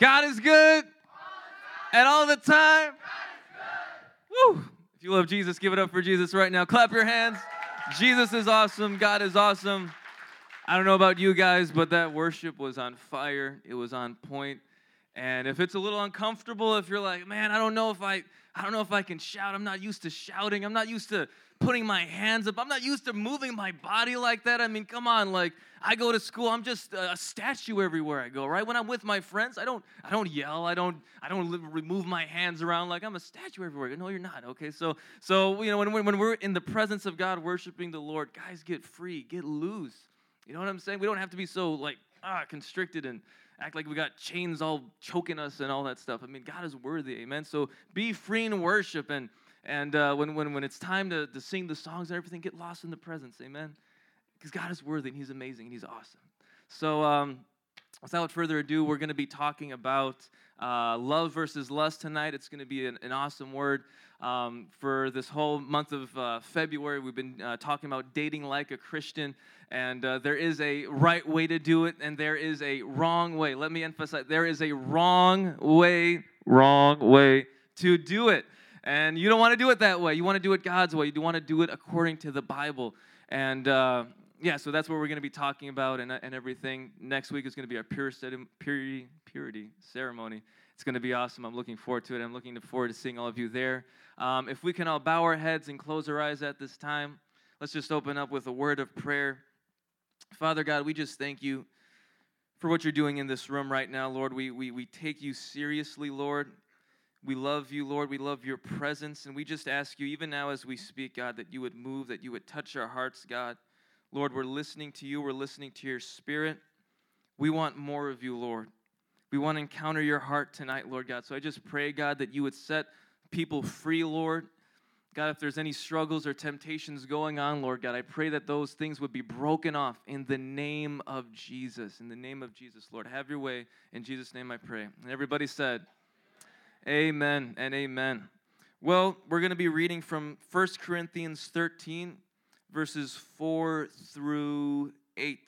God is good. And all the time. Woo! If you love Jesus, give it up for Jesus right now. Clap your hands. Jesus is awesome. God is awesome. I don't know about you guys, but that worship was on fire. It was on point. And if it's a little uncomfortable, if you're like, man, I don't know if I, I don't know if I can shout. I'm not used to shouting. I'm not used to putting my hands up. I'm not used to moving my body like that. I mean, come on, like I go to school, I'm just a statue everywhere I go, right? When I'm with my friends, I don't I don't yell, I don't I don't remove my hands around like I'm a statue everywhere. No, you're not. Okay? So so you know when when we're in the presence of God worshiping the Lord, guys get free, get loose. You know what I'm saying? We don't have to be so like ah constricted and act like we got chains all choking us and all that stuff. I mean, God is worthy, amen. So be free in worship and and uh, when, when, when it's time to, to sing the songs and everything, get lost in the presence. Amen. Because God is worthy and He's amazing and He's awesome. So, um, without further ado, we're going to be talking about uh, love versus lust tonight. It's going to be an, an awesome word. Um, for this whole month of uh, February, we've been uh, talking about dating like a Christian, and uh, there is a right way to do it, and there is a wrong way. Let me emphasize there is a wrong way, wrong way to do it. And you don't want to do it that way. You want to do it God's way. You want to do it according to the Bible. And uh, yeah, so that's what we're going to be talking about and, and everything. Next week is going to be our purity, purity ceremony. It's going to be awesome. I'm looking forward to it. I'm looking forward to seeing all of you there. Um, if we can all bow our heads and close our eyes at this time, let's just open up with a word of prayer. Father God, we just thank you for what you're doing in this room right now, Lord. We, we, we take you seriously, Lord. We love you, Lord. We love your presence. And we just ask you, even now as we speak, God, that you would move, that you would touch our hearts, God. Lord, we're listening to you. We're listening to your spirit. We want more of you, Lord. We want to encounter your heart tonight, Lord God. So I just pray, God, that you would set people free, Lord. God, if there's any struggles or temptations going on, Lord God, I pray that those things would be broken off in the name of Jesus. In the name of Jesus, Lord, have your way. In Jesus' name I pray. And everybody said, Amen and amen. Well, we're going to be reading from 1 Corinthians 13, verses 4 through 8.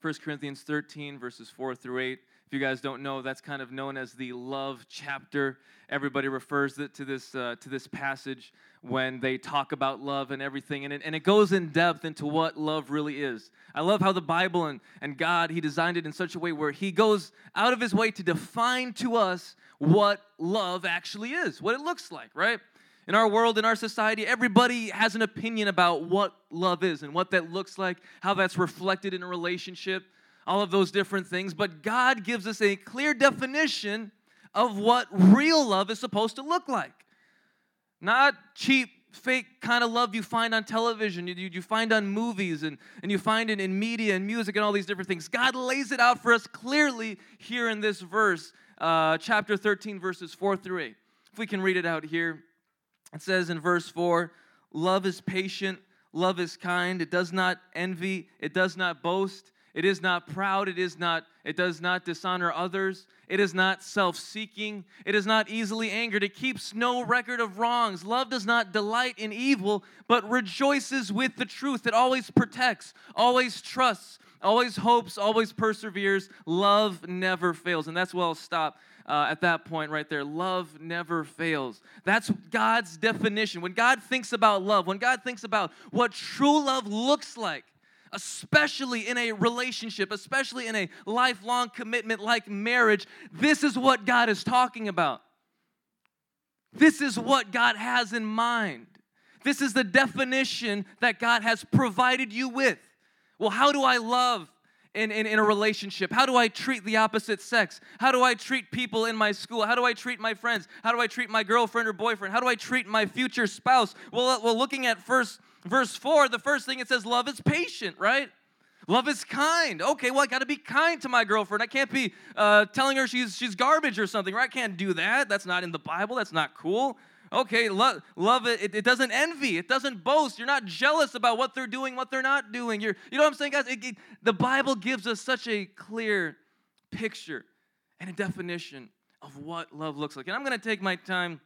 1 Corinthians 13, verses 4 through 8. If you guys don't know, that's kind of known as the love chapter. Everybody refers to this, uh, to this passage when they talk about love and everything. And it, and it goes in depth into what love really is. I love how the Bible and, and God, He designed it in such a way where He goes out of His way to define to us what love actually is, what it looks like, right? In our world, in our society, everybody has an opinion about what love is and what that looks like, how that's reflected in a relationship, all of those different things. But God gives us a clear definition of what real love is supposed to look like. Not cheap, fake kind of love you find on television, you, you find on movies, and, and you find it in media and music and all these different things. God lays it out for us clearly here in this verse uh, chapter 13, verses 4 through 8. If we can read it out here, it says in verse 4 Love is patient, love is kind, it does not envy, it does not boast. It is not proud. It is not. It does not dishonor others. It is not self-seeking. It is not easily angered. It keeps no record of wrongs. Love does not delight in evil, but rejoices with the truth. It always protects, always trusts, always hopes, always perseveres. Love never fails. And that's where I'll stop uh, at that point right there. Love never fails. That's God's definition. When God thinks about love, when God thinks about what true love looks like, especially in a relationship, especially in a lifelong commitment like marriage, this is what God is talking about. This is what God has in mind. This is the definition that God has provided you with. Well, how do I love in, in, in a relationship? How do I treat the opposite sex? How do I treat people in my school? How do I treat my friends? How do I treat my girlfriend or boyfriend? How do I treat my future spouse? Well, uh, well looking at first verse 4, the first thing it says, love is patient, right? Love is kind. Okay, well, I got to be kind to my girlfriend. I can't be uh, telling her she's, she's garbage or something, right? I can't do that. That's not in the Bible. That's not cool. Okay, love, love it. it. it. doesn't envy. It doesn't boast. You're not jealous about what they're doing, what they're not doing. You're, you know what I'm saying, guys? It, it, the Bible gives us such a clear picture and a definition of what love looks like. And I'm going to take my time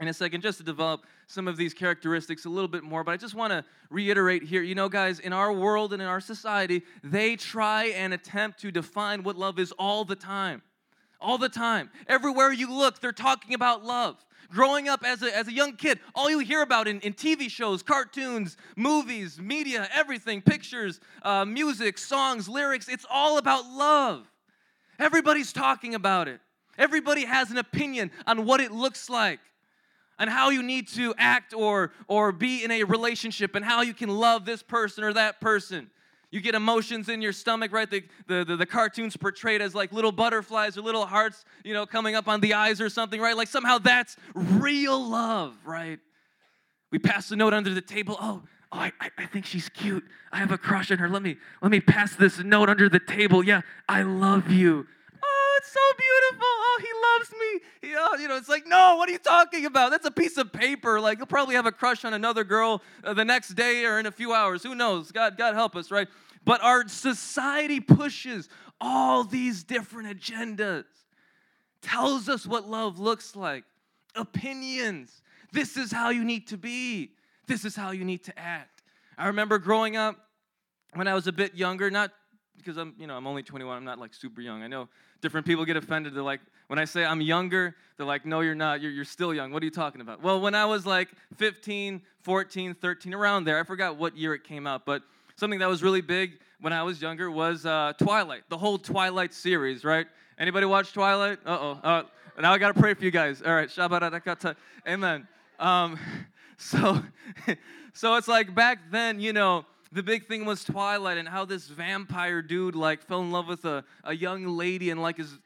in a second just to develop some of these characteristics a little bit more, but I just want to reiterate here you know, guys, in our world and in our society, they try and attempt to define what love is all the time. all the time. Everywhere you look, they're talking about love. Growing up as a, as a young kid, all you hear about in, in TV shows, cartoons, movies, media, everything, pictures, uh, music, songs, lyrics, it's all about love. Everybody's talking about it. Everybody has an opinion on what it looks like and how you need to act or, or be in a relationship and how you can love this person or that person. You get emotions in your stomach, right? The, the, the, the, cartoons portrayed as like little butterflies or little hearts, you know, coming up on the eyes or something, right? Like somehow that's real love, right? We pass the note under the table. Oh, oh I, I think she's cute. I have a crush on her. Let me let me pass this note under the table. Yeah, I love you. Oh, it's so beautiful. Oh, he loves me. Yeah, you know, it's like, no, what are you talking about? That's a piece of paper. Like, you'll probably have a crush on another girl uh, the next day or in a few hours. Who knows? God, God help us, right? But our society pushes all these different agendas, tells us what love looks like, opinions. This is how you need to be, this is how you need to act. I remember growing up when I was a bit younger, not because I'm, you know, I'm only 21, I'm not like super young. I know different people get offended. They're like, when I say I'm younger, they're like, no, you're not. You're, you're still young. What are you talking about? Well, when I was like 15, 14, 13, around there, I forgot what year it came out, but something that was really big when I was younger was uh, Twilight, the whole Twilight series, right? Anybody watch Twilight? Uh-oh. Uh, now I got to pray for you guys. All right, Shabbat Amen. Um, so, so it's like back then, you know, the big thing was Twilight and how this vampire dude like fell in love with a, a young lady and like his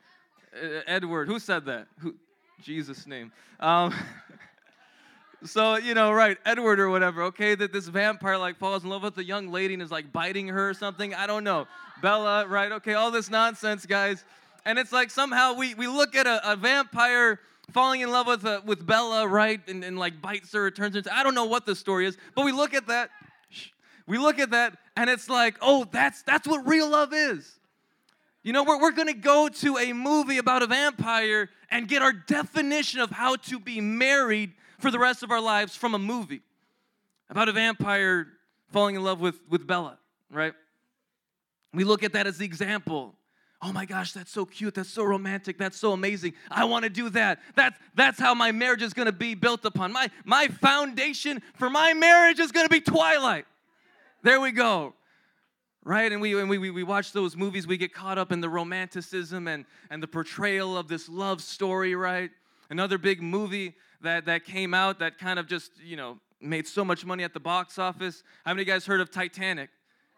uh, Edward. Who said that? Who? Jesus' name. Um, so you know right edward or whatever okay that this vampire like falls in love with a young lady and is like biting her or something i don't know bella right okay all this nonsense guys and it's like somehow we, we look at a, a vampire falling in love with uh, with bella right and, and like bites her turns into i don't know what the story is but we look at that we look at that and it's like oh that's that's what real love is you know we're, we're gonna go to a movie about a vampire and get our definition of how to be married for the rest of our lives from a movie about a vampire falling in love with, with Bella, right? We look at that as the example. Oh my gosh, that's so cute. That's so romantic. That's so amazing. I want to do that. That's, that's how my marriage is going to be built upon. My, my foundation for my marriage is going to be Twilight. There we go. Right? And, we, and we, we watch those movies, we get caught up in the romanticism and, and the portrayal of this love story, right? Another big movie that, that came out that kind of just, you know, made so much money at the box office. How many guys heard of Titanic?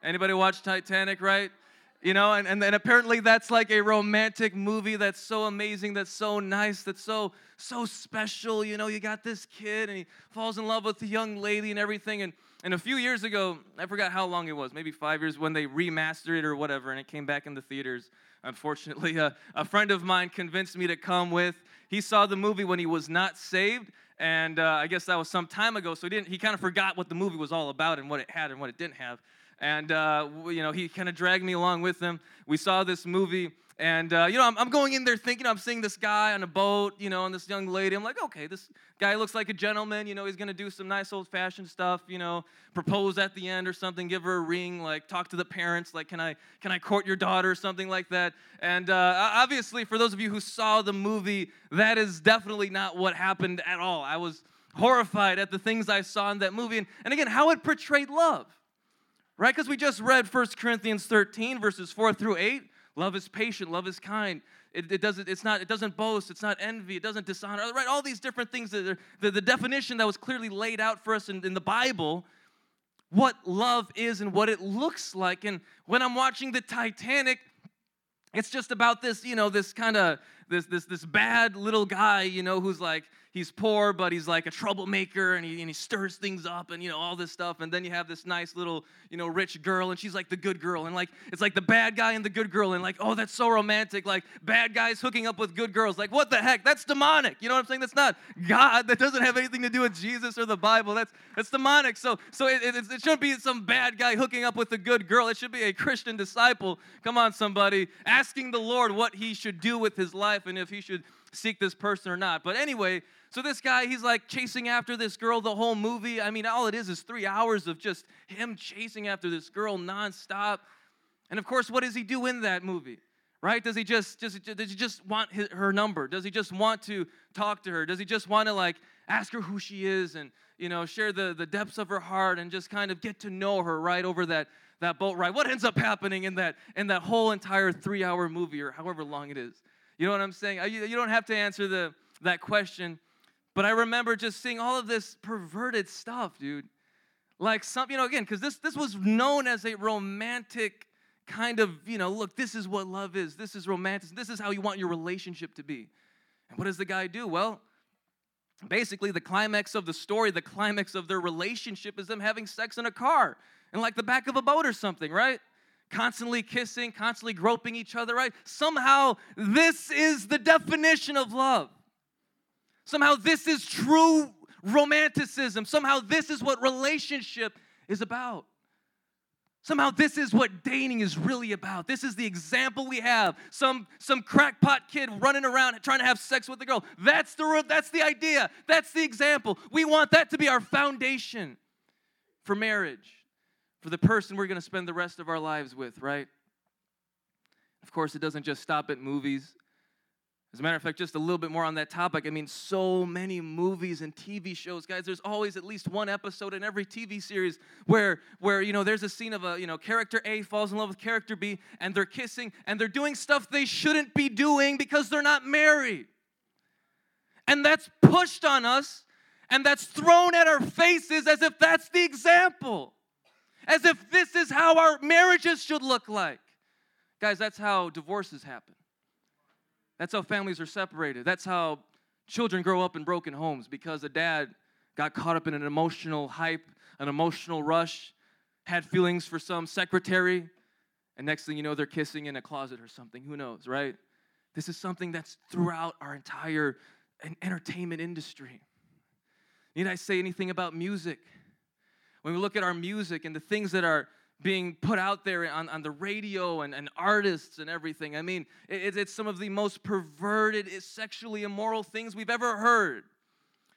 Anybody watch Titanic, right? You know, and, and, and apparently that's like a romantic movie that's so amazing, that's so nice, that's so, so special. You know, you got this kid and he falls in love with the young lady and everything. And, and a few years ago, I forgot how long it was, maybe five years, when they remastered it or whatever, and it came back in the theaters. Unfortunately, uh, a friend of mine convinced me to come with. He saw the movie when he was not saved, and uh, I guess that was some time ago. So he didn't. He kind of forgot what the movie was all about and what it had and what it didn't have. And uh, you know, he kind of dragged me along with him. We saw this movie and, uh, you know, I'm, I'm, going in there thinking I'm seeing this guy on a boat, you know, and this young lady. I'm like, okay, this guy looks like a gentleman. You know, he's going to do some nice old fashioned stuff, you know, propose at the end or something, give her a ring, like talk to the parents, like, can I, can I court your daughter or something like that. And uh, obviously, for those of you who saw the movie, that is definitely not what happened at all. I was horrified at the things I saw in that movie. And, and again, how it portrayed love, right? Because we just read 1 Corinthians 13, verses 4 through 8 Love is patient, love is kind. It, it, doesn't, it's not, it doesn't boast, it's not envy, it doesn't dishonor, right? All these different things that are, the, the definition that was clearly laid out for us in, in the Bible, what love is and what it looks like. And when I'm watching the Titanic, it's just about this, you know, this kind of this this this bad little guy, you know, who's like he's poor, but he's like a troublemaker and he, and he stirs things up and, you know, all this stuff. And then you have this nice little, you know, rich girl and she's like the good girl. And like, it's like the bad guy and the good girl. And like, oh, that's so romantic. Like, bad guys hooking up with good girls. Like, what the heck? That's demonic. You know what I'm saying? That's not God. That doesn't have anything to do with Jesus or the Bible. That's, that's demonic. So, so it, it, it shouldn't be some bad guy hooking up with a good girl. It should be a Christian disciple. Come on, somebody. Asking the Lord what he should do with his life and if he should seek this person or not. But anyway, so this guy, he's like chasing after this girl the whole movie. I mean, all it is is three hours of just him chasing after this girl nonstop. And of course, what does he do in that movie? right? Does he just, just does he just want his, her number? Does he just want to talk to her? Does he just want to like ask her who she is and you know share the, the depths of her heart and just kind of get to know her right over that that boat ride? What ends up happening in that in that whole entire three hour movie or however long it is? You know what I'm saying? You, you don't have to answer the that question, but I remember just seeing all of this perverted stuff, dude. Like some, you know, again, because this this was known as a romantic kind of, you know, look, this is what love is. This is romantic. This is how you want your relationship to be. And what does the guy do? Well, basically, the climax of the story, the climax of their relationship is them having sex in a car and like the back of a boat or something, right? Constantly kissing, constantly groping each other, right? Somehow, this is the definition of love. Somehow, this is true romanticism. Somehow, this is what relationship is about. Somehow this is what dating is really about. This is the example we have. Some, some crackpot kid running around trying to have sex with a girl. That's the, that's the idea. That's the example. We want that to be our foundation for marriage, for the person we're going to spend the rest of our lives with, right? Of course, it doesn't just stop at movies. As a matter of fact, just a little bit more on that topic. I mean, so many movies and TV shows, guys. There's always at least one episode in every TV series where, where you know, there's a scene of a, you know, character A falls in love with character B, and they're kissing, and they're doing stuff they shouldn't be doing because they're not married. And that's pushed on us, and that's thrown at our faces as if that's the example, as if this is how our marriages should look like. Guys, that's how divorces happen. That's how families are separated. That's how children grow up in broken homes because a dad got caught up in an emotional hype, an emotional rush, had feelings for some secretary, and next thing you know, they're kissing in a closet or something. Who knows, right? This is something that's throughout our entire entertainment industry. Need I say anything about music? When we look at our music and the things that are being put out there on, on the radio and, and artists and everything. I mean, it, it's some of the most perverted, sexually immoral things we've ever heard.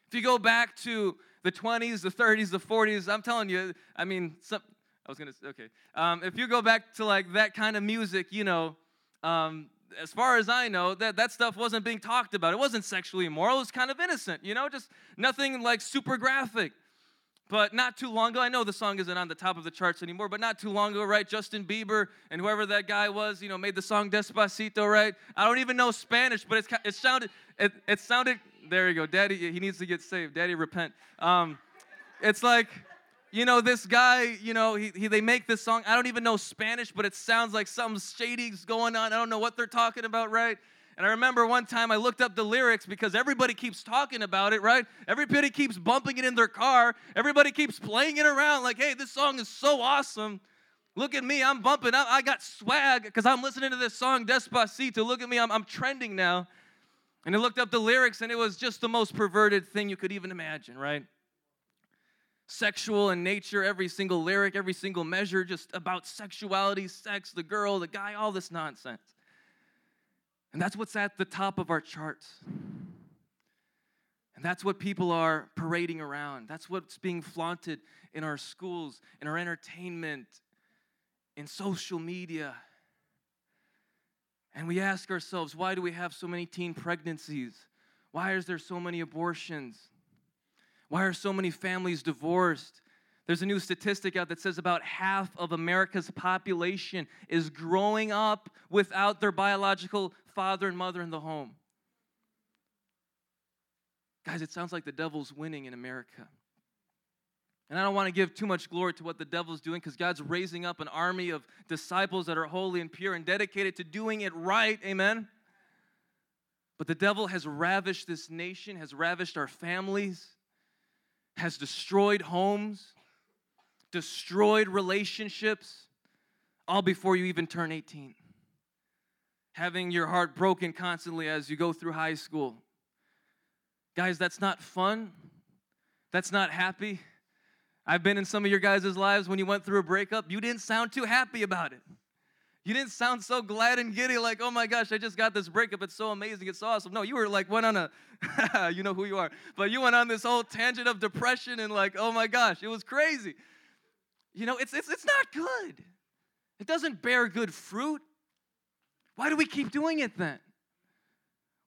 If you go back to the 20s, the 30s, the 40s, I'm telling you, I mean, some, I was gonna okay. Um, if you go back to like that kind of music, you know, um, as far as I know, that, that stuff wasn't being talked about. It wasn't sexually immoral. It was kind of innocent, you know, just nothing like super graphic. But not too long ago, I know the song isn't on the top of the charts anymore, but not too long ago, right? Justin Bieber and whoever that guy was, you know, made the song Despacito, right? I don't even know Spanish, but it's, it sounded, it, it sounded, there you go, Daddy, he needs to get saved. Daddy, repent. Um, it's like, you know, this guy, you know, he, he, they make this song. I don't even know Spanish, but it sounds like something shady's going on. I don't know what they're talking about, right? And I remember one time I looked up the lyrics because everybody keeps talking about it, right? Everybody keeps bumping it in their car. Everybody keeps playing it around like, hey, this song is so awesome. Look at me, I'm bumping. I, I got swag because I'm listening to this song, Despacito. Look at me, I'm, I'm trending now. And I looked up the lyrics, and it was just the most perverted thing you could even imagine, right? Sexual in nature, every single lyric, every single measure, just about sexuality, sex, the girl, the guy, all this nonsense. And that's what's at the top of our charts. And that's what people are parading around. That's what's being flaunted in our schools, in our entertainment, in social media. And we ask ourselves, why do we have so many teen pregnancies? Why is there so many abortions? Why are so many families divorced? There's a new statistic out that says about half of America's population is growing up without their biological father and mother in the home. Guys, it sounds like the devil's winning in America. And I don't want to give too much glory to what the devil's doing because God's raising up an army of disciples that are holy and pure and dedicated to doing it right. Amen. But the devil has ravished this nation, has ravished our families, has destroyed homes, destroyed relationships, all before you even turn 18 having your heart broken constantly as you go through high school. Guys, that's not fun. That's not happy. I've been in some of your guys' lives when you went through a breakup, you didn't sound too happy about it. You didn't sound so glad and giddy, like, oh my gosh, I just got this breakup. It's so amazing. It's so awesome. No, you were like, went on a, you know who you are, but you went on this whole tangent of depression and like, oh my gosh, it was crazy. You know, it's, it's, it's not good. It doesn't bear good fruit. Why do we keep doing it then?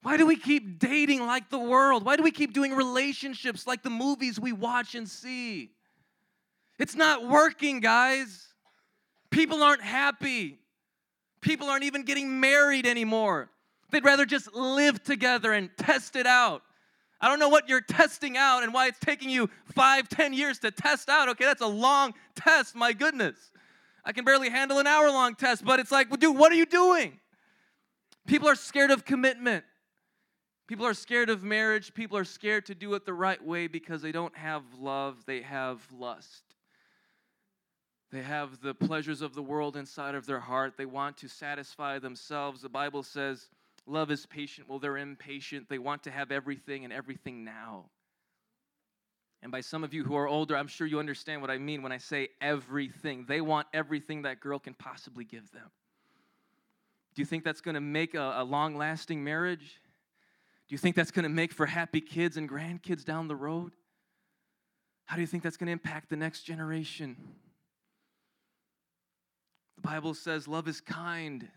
Why do we keep dating like the world? Why do we keep doing relationships like the movies we watch and see? It's not working, guys. People aren't happy. People aren't even getting married anymore. They'd rather just live together and test it out. I don't know what you're testing out and why it's taking you five, ten years to test out. Okay, that's a long test, my goodness. I can barely handle an hour long test, but it's like, well, dude, what are you doing? People are scared of commitment. People are scared of marriage. People are scared to do it the right way because they don't have love, they have lust. They have the pleasures of the world inside of their heart. They want to satisfy themselves. The Bible says, Love is patient. Well, they're impatient. They want to have everything and everything now. And by some of you who are older, I'm sure you understand what I mean when I say everything. They want everything that girl can possibly give them. Do you think that's going to make a, a long lasting marriage? Do you think that's going to make for happy kids and grandkids down the road? How do you think that's going to impact the next generation? The Bible says love is kind.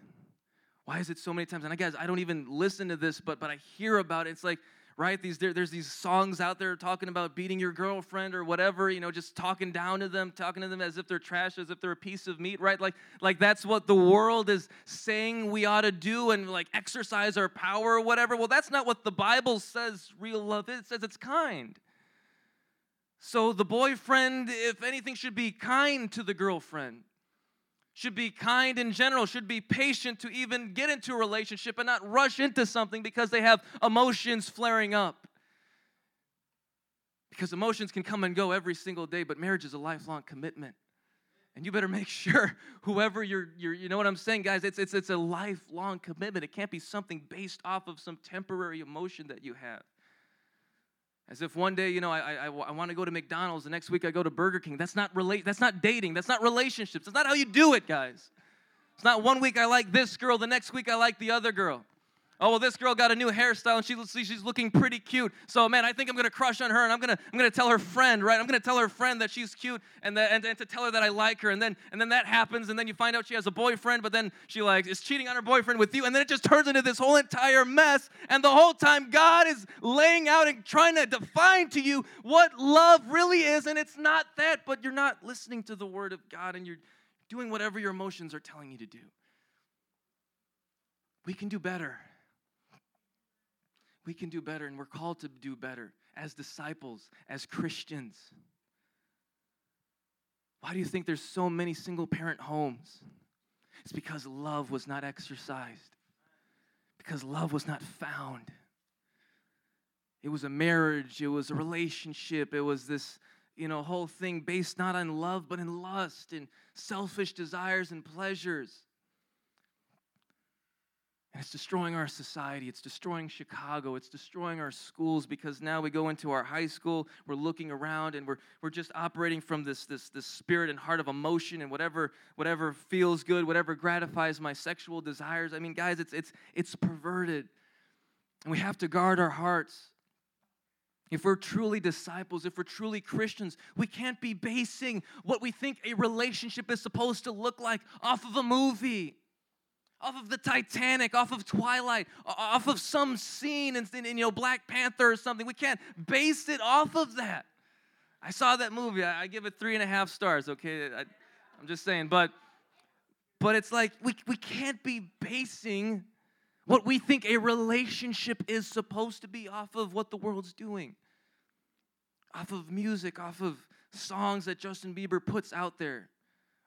Why is it so many times? And I guess I don't even listen to this, but but I hear about it. It's like right these there, there's these songs out there talking about beating your girlfriend or whatever you know just talking down to them talking to them as if they're trash as if they're a piece of meat right? Like like that's what the world is saying we ought to do and like exercise our power or whatever. Well that's not what the bible says real love is. It says it's kind. So the boyfriend if anything should be kind to the girlfriend should be kind in general, should be patient to even get into a relationship and not rush into something because they have emotions flaring up. Because emotions can come and go every single day, but marriage is a lifelong commitment. And you better make sure whoever you're, you're you know what I'm saying, guys, it's, it's, it's a lifelong commitment. It can't be something based off of some temporary emotion that you have. As if one day, you know, I, I, I want to go to McDonald's, the next week I go to Burger King. That's not relate. That's not dating. That's not relationships. That's not how you do it, guys. It's not one week I like this girl, the next week I like the other girl. Oh well, this girl got a new hairstyle and she, she's looking pretty cute. So man, I think I'm gonna crush on her and I'm gonna I'm gonna tell her friend, right? I'm gonna tell her friend that she's cute and that and, and to tell her that I like her. And then and then that happens and then you find out she has a boyfriend, but then she like is cheating on her boyfriend with you, and then it just turns into this whole entire mess. And the whole time God is laying out and trying to define to you what love really is, and it's not that, but you're not listening to the word of God and you're doing whatever your emotions are telling you to do. We can do better we can do better, and we're called to do better as disciples, as Christians. Why do you think there's so many single parent homes? It's because love was not exercised, because love was not found. It was a marriage, it was a relationship, it was this, you know, whole thing based not on love, but in lust and selfish desires and pleasures. And it's destroying our society. It's destroying Chicago. It's destroying our schools because now we go into our high school, we're looking around and we're, we're just operating from this, this, this spirit and heart of emotion and whatever, whatever feels good, whatever gratifies my sexual desires. I mean, guys, it's, it's, it's perverted. And we have to guard our hearts. If we're truly disciples, if we're truly Christians, we can't be basing what we think a relationship is supposed to look like off of a movie off of the Titanic, off of Twilight, off of some scene in, in, you know Black Panther or something. We can't base it off of that. I saw that movie. I, I give it three and a half stars. Okay, I, I'm just saying, but but it's like we we can't be basing what we think a relationship is supposed to be off of what the world's doing, off of music, off of songs that Justin Bieber puts out there.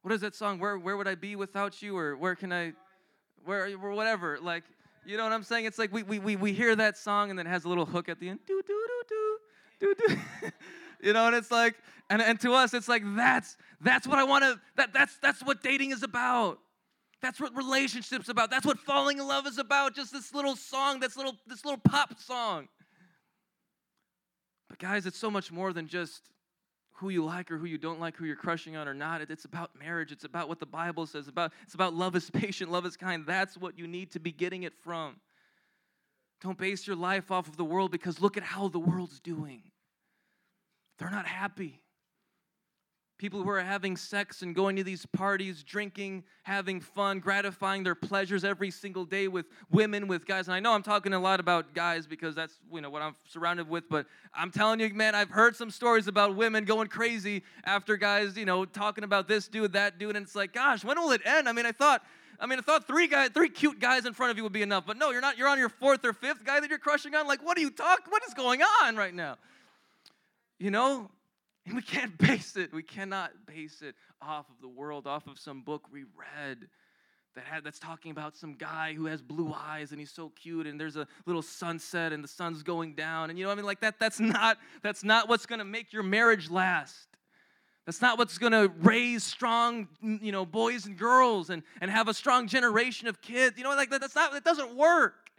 What is that song? Where where would I be without you? Or where can I? Where or whatever. Like, you know what I'm saying? It's like we, we, we, we hear that song and then it has a little hook at the end. Do, do, do, do, do, do. you know, and it's like, and, and to us, it's like that's that's what I want to, that, that's that's what dating is about. That's what relationships about. That's what falling in love is about. Just this little song, this little, this little pop song. But guys, it's so much more than just who you like or who you don't like, who you're crushing on or not. It's about marriage. It's about what the Bible says. About it's about love is patient, love is kind. That's what you need to be getting it from. Don't base your life off of the world because look at how the world's doing. They're not happy. People who are having sex and going to these parties, drinking, having fun, gratifying their pleasures every single day with women, with guys. And I know I'm talking a lot about guys because that's you know what I'm surrounded with, but I'm telling you, man, I've heard some stories about women going crazy after guys, you know, talking about this dude, that dude, and it's like, gosh, when will it end? I mean, I thought I mean, I thought three guys, three cute guys in front of you would be enough, but no, you're not. You're on your fourth or fifth guy that you're crushing on. Like, what are you talking? What is going on right now? You know, and we can't base it. We cannot base it off of the world, off of some book we read that had that's talking about some guy who has blue eyes and he's so cute and there's a little sunset and the sun's going down and you know I mean like that that's not that's not what's going to make your marriage last. That's not what's going to raise strong, you know, boys and girls and, and have a strong generation of kids. You know, like that, that's not, it doesn't work.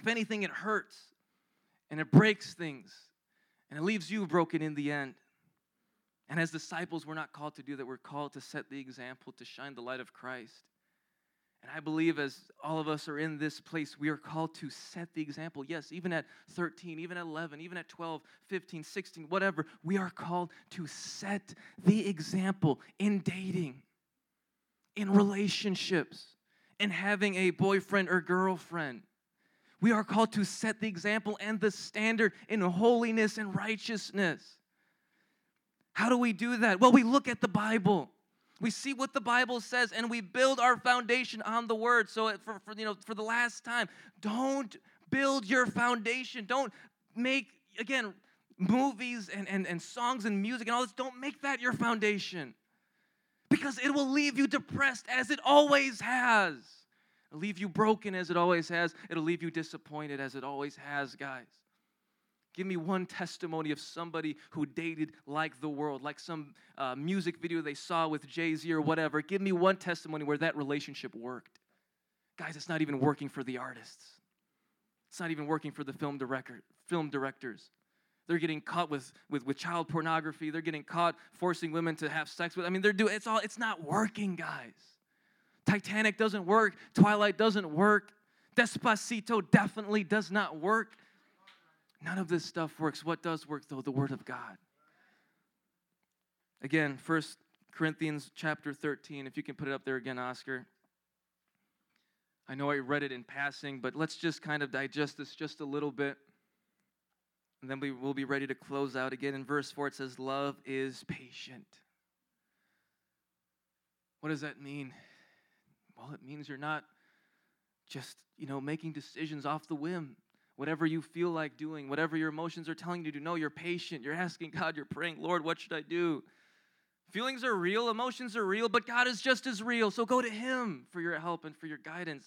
If anything, it hurts and it breaks things and it leaves you broken in the end. And as disciples, we're not called to do that. We're called to set the example, to shine the light of Christ. And I believe as all of us are in this place, we are called to set the example. Yes, even at 13, even at 11, even at 12, 15, 16, whatever, we are called to set the example in dating, in relationships, in having a boyfriend or girlfriend. We are called to set the example and the standard in holiness and righteousness. How do we do that? Well, we look at the Bible. We see what the Bible says and we build our foundation on the word. So for, for you know for the last time, don't build your foundation. Don't make again movies and, and, and songs and music and all this, don't make that your foundation. Because it will leave you depressed as it always has. It'll leave you broken as it always has. It'll leave you disappointed as it always has, guys. Give me one testimony of somebody who dated like the world, like some uh, music video they saw with Jay Z or whatever. Give me one testimony where that relationship worked. Guys, it's not even working for the artists. It's not even working for the film director, film directors. They're getting caught with, with, with child pornography. They're getting caught forcing women to have sex with. I mean, they're doing it's all it's not working, guys. Titanic doesn't work. Twilight doesn't work. Despacito definitely does not work. None of this stuff works. What does work, though? The Word of God. Again, First Corinthians chapter 13. If you can put it up there again, Oscar. I know I read it in passing, but let's just kind of digest this just a little bit. And then we will be ready to close out again. In verse 4, it says, Love is patient. What does that mean? Well, it means you're not just, you know, making decisions off the whim whatever you feel like doing, whatever your emotions are telling you to do. No, you're patient. You're asking God, you're praying, Lord, what should I do? Feelings are real, emotions are real, but God is just as real. So go to Him for your help and for your guidance.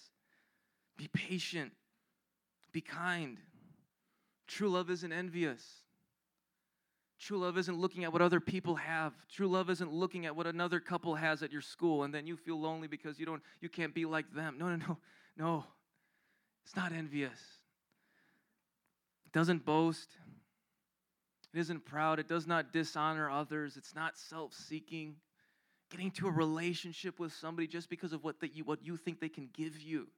Be patient, be kind. True love isn't envious. True love isn't looking at what other people have. True love isn't looking at what another couple has at your school and then you feel lonely because you don't you can't be like them. No, no, no. No. It's not envious It doesn't boast, it isn't proud, it does not dishonor others, it's not self seeking. Getting to a relationship with somebody just because of what, you, what you think they can give you.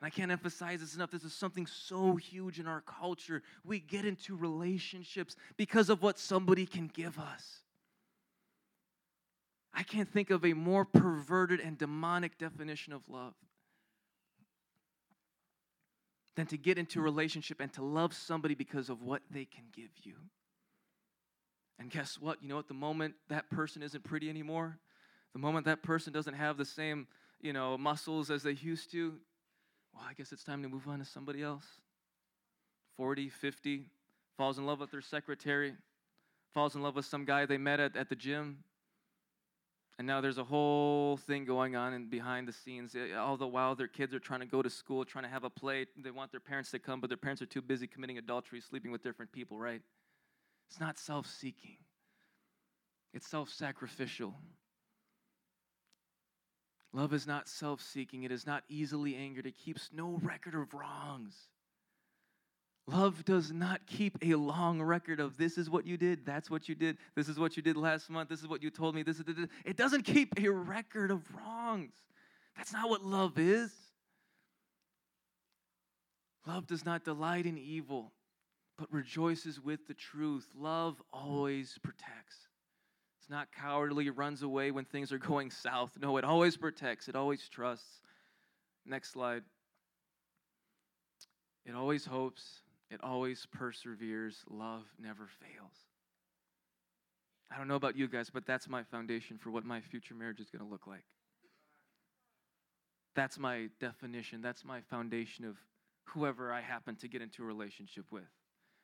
And I can't emphasize this enough. This is something so huge in our culture. We get into relationships because of what somebody can give us. I can't think of a more perverted and demonic definition of love than to get into a relationship and to love somebody because of what they can give you. And guess what? You know, at the moment that person isn't pretty anymore, the moment that person doesn't have the same, you know, muscles as they used to, well, I guess it's time to move on to somebody else. 40, 50, falls in love with their secretary, falls in love with some guy they met at, at the gym, and now there's a whole thing going on and behind the scenes. Eh, all the while their kids are trying to go to school, trying to have a play. They want their parents to come, but their parents are too busy committing adultery, sleeping with different people, right? It's not self seeking, it's self sacrificial. Love is not self seeking, it is not easily angered, it keeps no record of wrongs. Love does not keep a long record of this is what you did, that's what you did, this is what you did last month, this is what you told me, this is it doesn't keep a record of wrongs. That's not what love is. Love does not delight in evil, but rejoices with the truth. Love always protects. Not cowardly, runs away when things are going south. No, it always protects, it always trusts. Next slide. It always hopes, it always perseveres. Love never fails. I don't know about you guys, but that's my foundation for what my future marriage is going to look like. That's my definition. That's my foundation of whoever I happen to get into a relationship with.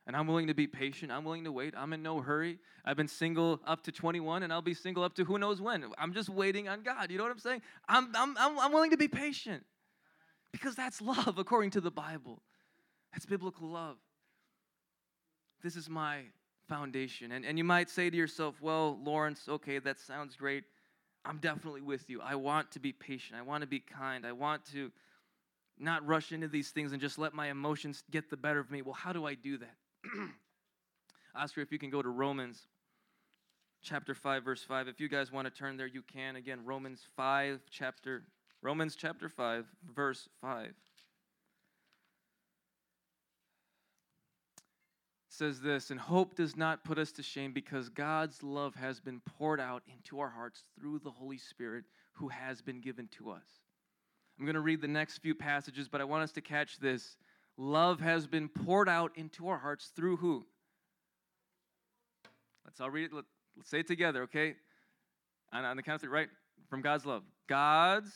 And I'm willing to be patient. I'm willing to wait. I'm in no hurry. I've been single up to 21 and I'll be single up to who knows when. I'm just waiting on God. You know what I'm saying? I'm, I'm, I'm, I'm willing to be patient because that's love according to the Bible. That's biblical love. This is my foundation. And, and you might say to yourself, well, Lawrence, okay, that sounds great. I'm definitely with you. I want to be patient. I want to be kind. I want to not rush into these things and just let my emotions get the better of me. Well, how do I do that? Oscar, if you can go to Romans chapter 5 verse 5 if you guys want to turn there you can. Again romans 5 chapter romans chapter 5 verse 5 says this and hope does not put us to shame because god's love has been poured out into our hearts through the holy spirit who has been given to us. I'm going to read the next few passages but i want us to catch this love has been poured out into our hearts through who? Let's all read it. Let, us say it together, okay? On, on the count of three, right? From God's love. God's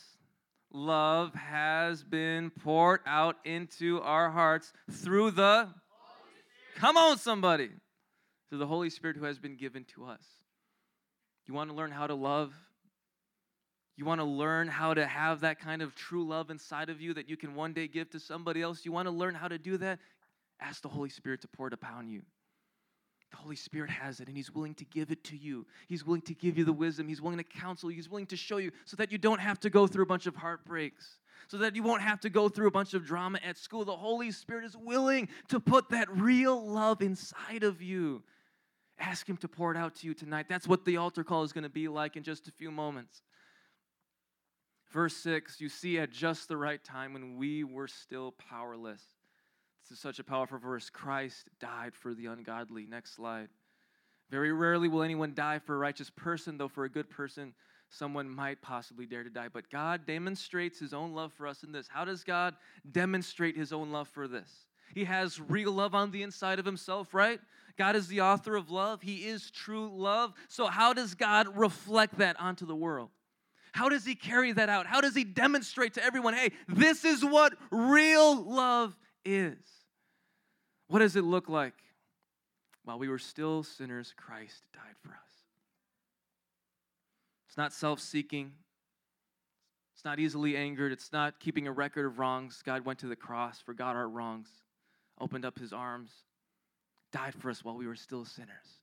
love has been poured out into our hearts through the. Come on, somebody. Through the Holy Spirit who has been given to us. You want to learn how to love? You want to learn how to have that kind of true love inside of you that you can one day give to somebody else? You want to learn how to do that? Ask the Holy Spirit to pour it upon you. The Holy Spirit has it and He's willing to give it to you. He's willing to give you the wisdom. He's willing to counsel you. He's willing to show you so that you don't have to go through a bunch of heartbreaks, so that you won't have to go through a bunch of drama at school. The Holy Spirit is willing to put that real love inside of you. Ask Him to pour it out to you tonight. That's what the altar call is going to be like in just a few moments. Verse 6, you see, at just the right time when we were still powerless. This is such a powerful verse. Christ died for the ungodly. Next slide. Very rarely will anyone die for a righteous person, though for a good person, someone might possibly dare to die. But God demonstrates his own love for us in this. How does God demonstrate his own love for this? He has real love on the inside of himself, right? God is the author of love. He is true love. So, how does God reflect that onto the world? How does he carry that out? How does he demonstrate to everyone, hey, this is what real love is? What does it look like? While we were still sinners, Christ died for us. It's not self seeking, it's not easily angered, it's not keeping a record of wrongs. God went to the cross, forgot our wrongs, opened up his arms, died for us while we were still sinners,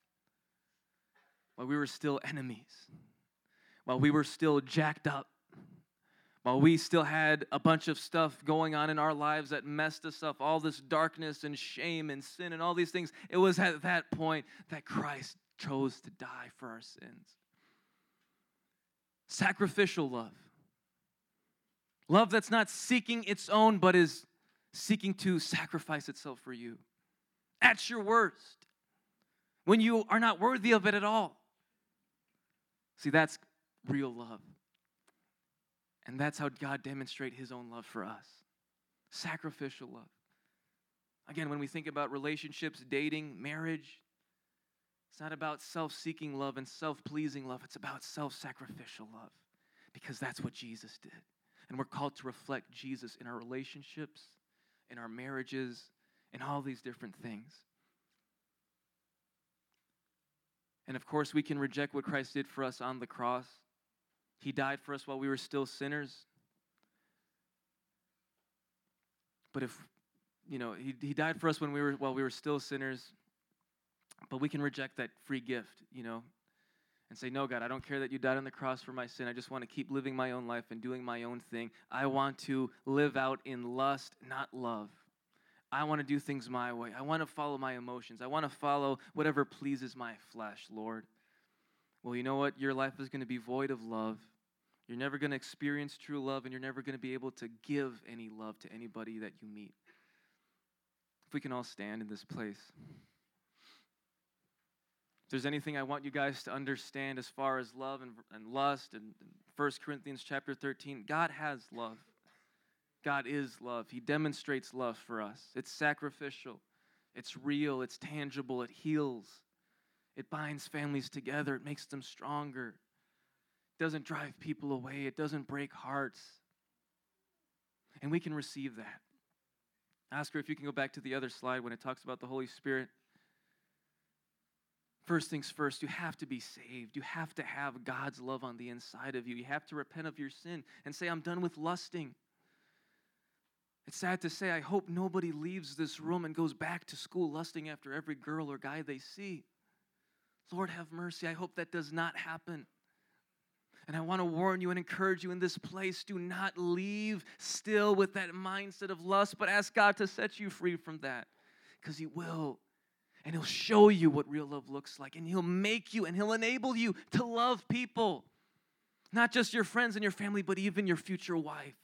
while we were still enemies while we were still jacked up, while we still had a bunch of stuff going on in our lives that messed us up, all this darkness and shame and sin and all these things, it was at that point that Christ chose to die for our sins. Sacrificial love. Love that's not seeking its own, but is seeking to sacrifice itself for you. At your worst, when you are not worthy of it at all. See, that's real love. And that's how God demonstrate his own love for us. Sacrificial love. Again, when we think about relationships, dating, marriage, it's not about self-seeking love and self-pleasing love. It's about self-sacrificial love because that's what Jesus did. And we're called to reflect Jesus in our relationships, in our marriages, in all these different things. And of course, we can reject what Christ did for us on the cross. He died for us while we were still sinners. But if, you know, he, he died for us when we were while we were still sinners, but we can reject that free gift, you know, and say, No, God, I don't care that you died on the cross for my sin. I just want to keep living my own life and doing my own thing. I want to live out in lust, not love. I want to do things my way. I want to follow my emotions. I want to follow whatever pleases my flesh, Lord well, you know what? Your life is going to be void of love. You're never going to experience true love, and you're never going to be able to give any love to anybody that you meet. If we can all stand in this place. If there's anything I want you guys to understand as far as love and, and lust and, and 1 Corinthians chapter 13, God has love. God is love. He demonstrates love for us. It's sacrificial, it's real, it's tangible, it heals, it binds families together, it makes them stronger. It doesn't drive people away, it doesn't break hearts. And we can receive that. Oscar, if you can go back to the other slide when it talks about the Holy Spirit. First things first, you have to be saved. You have to have God's love on the inside of you. You have to repent of your sin and say, I'm done with lusting. It's sad to say, I hope nobody leaves this room and goes back to school lusting after every girl or guy they see. Lord, have mercy. I hope that does not happen. And I want to warn you and encourage you in this place do not leave still with that mindset of lust, but ask God to set you free from that because He will and He'll show you what real love looks like, and He'll make you and He'll enable you to love people. Not just your friends and your family, but even your future wife.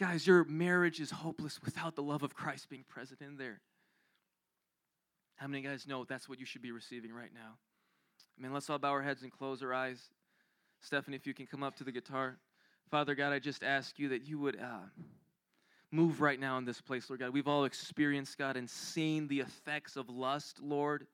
Guys, your marriage is hopeless without the love of Christ being present in there. How many guys know that's what you should be receiving right now? I mean, let's all bow our heads and close our eyes. Stephanie, if you can come up to the guitar. Father God, I just ask you that you would. Uh, move right now in this place, Lord God. We've all experienced, God, and seen the effects of lust, Lord.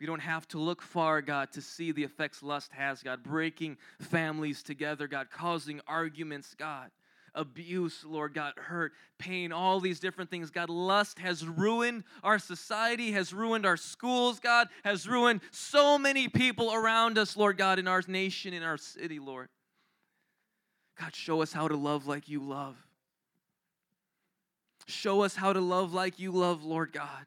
We don't have to look far, God, to see the effects lust has, God, breaking families together, God, causing arguments, God, abuse, Lord, God, hurt, pain, all these different things. God, lust has ruined our society, has ruined our schools, God, has ruined so many people around us, Lord God, in our nation, in our city, Lord. God, show us how to love like you love. Show us how to love like you love, Lord God.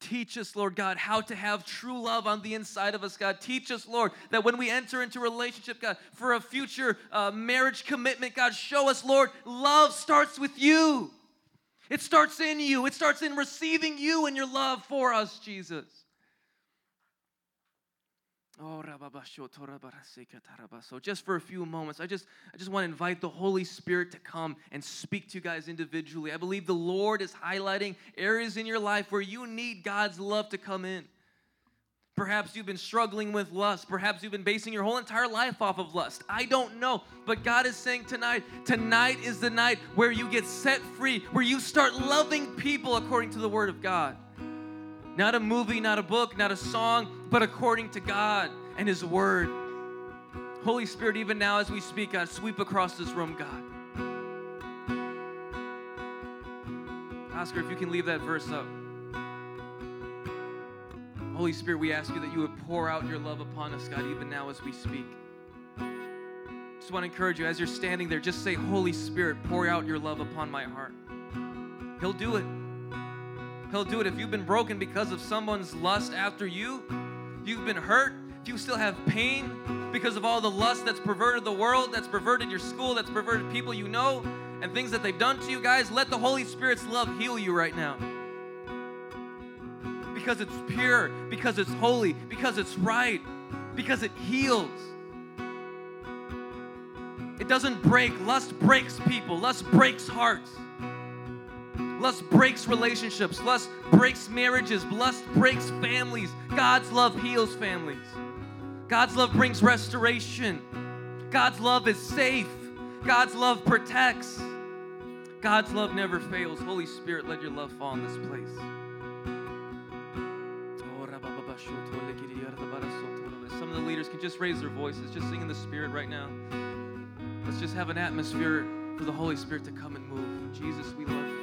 Teach us, Lord God, how to have true love on the inside of us, God. Teach us, Lord, that when we enter into relationship, God, for a future uh, marriage commitment, God, show us, Lord, love starts with you. It starts in you. It starts in receiving you and your love for us, Jesus. Oh, so just for a few moments, I just I just want to invite the Holy Spirit to come and speak to you guys individually. I believe the Lord is highlighting areas in your life where you need God's love to come in. Perhaps you've been struggling with lust. Perhaps you've been basing your whole entire life off of lust. I don't know. But God is saying tonight, tonight is the night where you get set free, where you start loving people according to the Word of God. Not a movie, not a book, not a song, but according to God and His Word. Holy Spirit, even now as we speak, God, sweep across this room, God. Oscar, if you can leave that verse up. Holy Spirit, we ask you that you would pour out your love upon us, God, even now as we speak. Just want to encourage you as you're standing there, just say, Holy Spirit, pour out your love upon my heart. He'll do it. He'll do it if you've been broken because of someone's lust after you, you've been hurt, if you still have pain because of all the lust that's perverted the world, that's perverted your school, that's perverted people you know, and things that they've done to you, guys, let the Holy Spirit's love heal you right now. Because it's pure, because it's holy, because it's right, because it heals. It doesn't break. Lust breaks people, lust breaks hearts. Lust breaks relationships. Lust breaks marriages. Lust breaks families. God's love heals families. God's love brings restoration. God's love is safe. God's love protects. God's love never fails. Holy Spirit, let your love fall in this place. Oh, Some of the leaders can just raise their voices, just sing in the Spirit right now. Let's just have an atmosphere for the Holy Spirit to come and move. Jesus, we love you.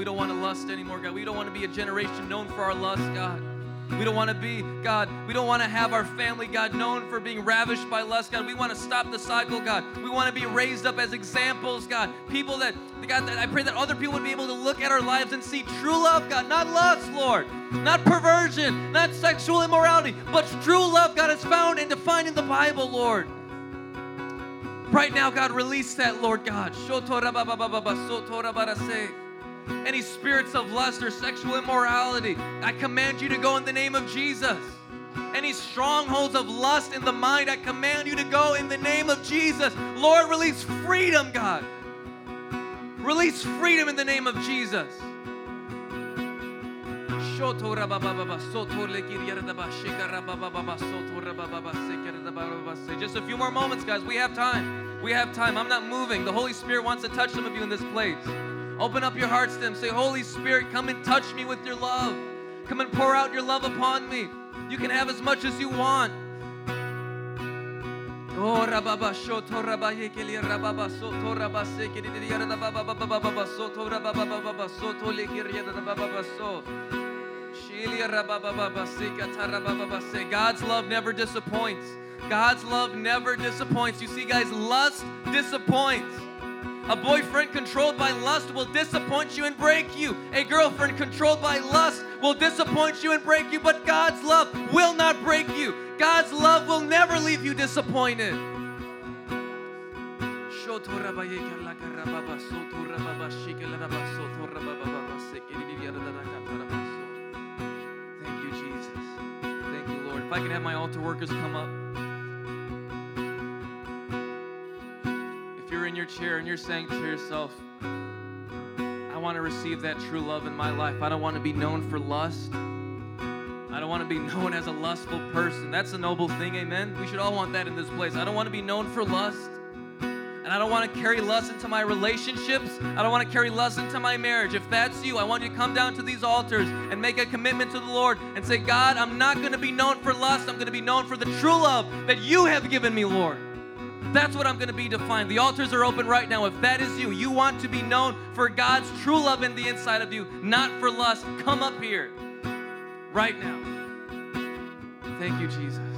We don't want to lust anymore, God. We don't want to be a generation known for our lust, God. We don't want to be, God, we don't want to have our family, God, known for being ravished by lust, God. We want to stop the cycle, God. We want to be raised up as examples, God. People that, God, that I pray that other people would be able to look at our lives and see true love, God. Not lust, Lord. Not perversion, not sexual immorality, but true love, God, is found and defined in the Bible, Lord. Right now, God, release that, Lord God. Any spirits of lust or sexual immorality, I command you to go in the name of Jesus. Any strongholds of lust in the mind, I command you to go in the name of Jesus. Lord, release freedom, God. Release freedom in the name of Jesus. Just a few more moments, guys. We have time. We have time. I'm not moving. The Holy Spirit wants to touch some of you in this place. Open up your hearts to Him. Say, Holy Spirit, come and touch me with your love. Come and pour out your love upon me. You can have as much as you want. Oh, so. God's love never disappoints. God's love never disappoints. You see, guys, lust disappoints. A boyfriend controlled by lust will disappoint you and break you. A girlfriend controlled by lust will disappoint you and break you, but God's love will not break you. God's love will never leave you disappointed. Thank you, Jesus. Thank you, Lord. If I can have my altar workers come up. You're in your chair and you're saying to yourself, I want to receive that true love in my life. I don't want to be known for lust. I don't want to be known as a lustful person. That's a noble thing, amen? We should all want that in this place. I don't want to be known for lust. And I don't want to carry lust into my relationships. I don't want to carry lust into my marriage. If that's you, I want you to come down to these altars and make a commitment to the Lord and say, God, I'm not going to be known for lust. I'm going to be known for the true love that you have given me, Lord. That's what I'm going to be defined. The altars are open right now. If that is you, you want to be known for God's true love in the inside of you, not for lust, come up here right now. Thank you, Jesus.